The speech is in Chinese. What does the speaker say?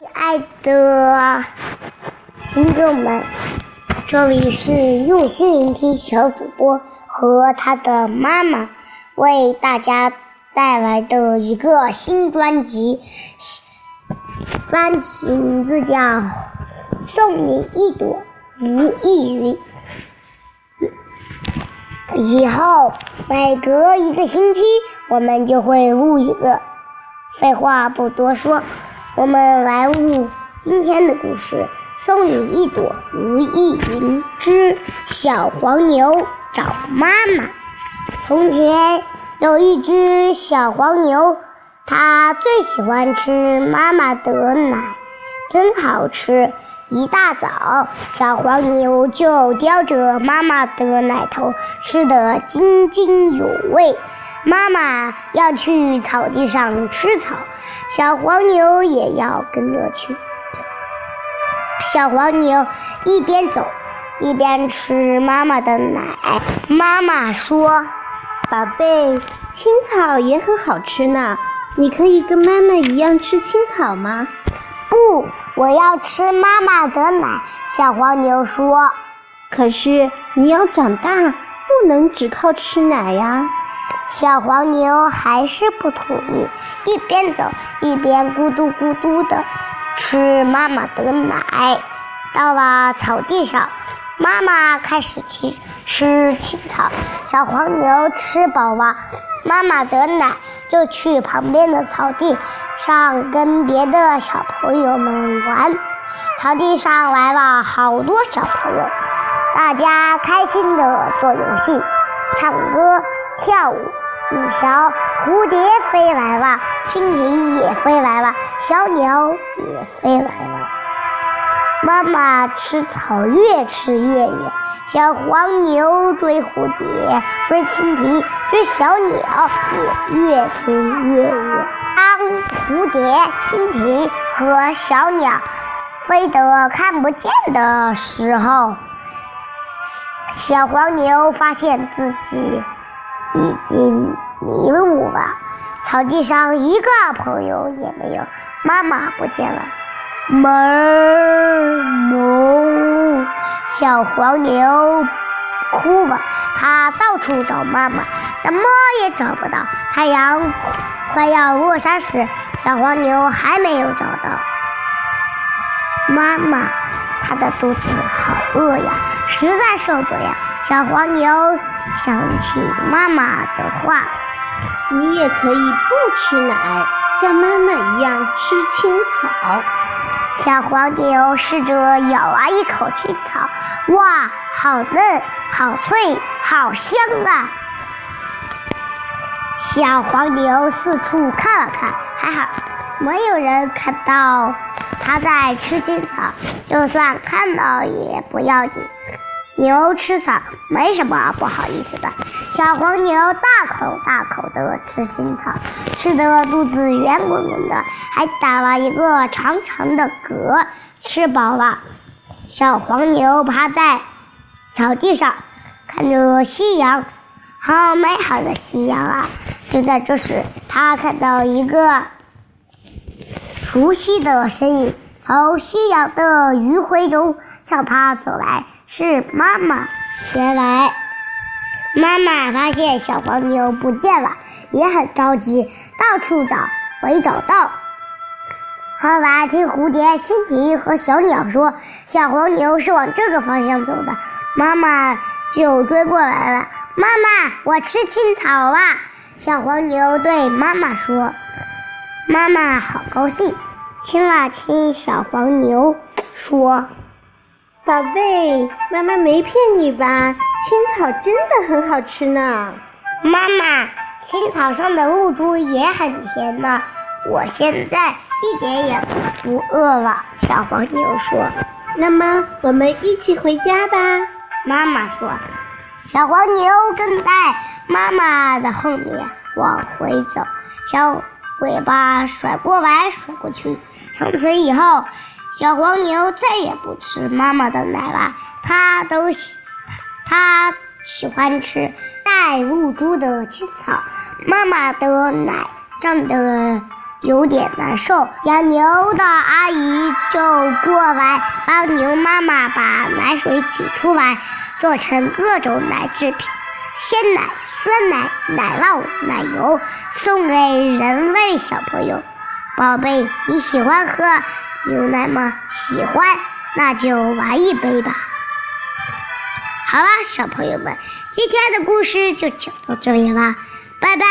亲爱的听众们，这里是用心聆听小主播和他的妈妈为大家带来的一个新专辑，专辑名字叫《送你一朵如意云》。以后每隔一个星期，我们就会录一个。废话不多说，我们来录今天的故事。送你一朵如意云之小黄牛找妈妈。从前有一只小黄牛，它最喜欢吃妈妈的奶，真好吃。一大早，小黄牛就叼着妈妈的奶头，吃得津津有味。妈妈要去草地上吃草，小黄牛也要跟着去。小黄牛一边走一边吃妈妈的奶。妈妈说：“宝贝，青草也很好吃呢，你可以跟妈妈一样吃青草吗？”“不，我要吃妈妈的奶。”小黄牛说。“可是你要长大，不能只靠吃奶呀。”小黄牛还是不同意，一边走一边咕嘟咕嘟地吃妈妈的奶。到了草地上，妈妈开始吃吃青草，小黄牛吃饱了妈妈的奶，就去旁边的草地上跟别的小朋友们玩。草地上来了好多小朋友，大家开心地做游戏、唱歌、跳舞。五条蝴蝶飞来了，蜻蜓也飞来了，小鸟也飞来了。妈妈吃草越吃越远，小黄牛追蝴蝶、追蜻蜓、追小鸟也越飞越远。当蝴蝶、蜻蜓和小鸟飞得看不见的时候，小黄牛发现自己。已经迷路了，草地上一个朋友也没有，妈妈不见了，哞哞，小黄牛哭了，它到处找妈妈，怎么也找不到。太阳快要落山时，小黄牛还没有找到妈妈，它的肚子好饿呀，实在受不了。小黄牛想起妈妈的话：“你也可以不吃奶，像妈妈一样吃青草。”小黄牛试着咬了一口青草，哇，好嫩，好脆，好香啊！小黄牛四处看了看，还好没有人看到它在吃青草，就算看到也不要紧。牛吃草没什么不好意思的。小黄牛大口大口地吃青草，吃得肚子圆滚滚的，还打了一个长长的嗝。吃饱了，小黄牛趴在草地上看着夕阳，好美好的夕阳啊！就在这时，他看到一个熟悉的身影从夕阳的余晖中向他走来。是妈妈，原来妈妈发现小黄牛不见了，也很着急，到处找，没找到。后来听蝴蝶、蜻蜓和小鸟说，小黄牛是往这个方向走的，妈妈就追过来了。妈妈，我吃青草了。小黄牛对妈妈说。妈妈好高兴，亲了亲小黄牛，说。宝贝，妈妈没骗你吧？青草真的很好吃呢。妈妈，青草上的露珠也很甜呢。我现在一点也不饿了。小黄牛说。那么我们一起回家吧。妈妈说。小黄牛跟在妈妈的后面往回走，小尾巴甩过来甩过去。从此以后。小黄牛再也不吃妈妈的奶了，它都喜，它喜欢吃带露珠的青草。妈妈的奶胀得有点难受。养牛的阿姨就过来帮牛妈妈把奶水挤出来，做成各种奶制品：鲜奶、酸奶、奶酪、奶油，送给人类小朋友。宝贝，你喜欢喝牛奶吗？喜欢，那就玩一杯吧。好啦，小朋友们，今天的故事就讲到这里啦，拜拜。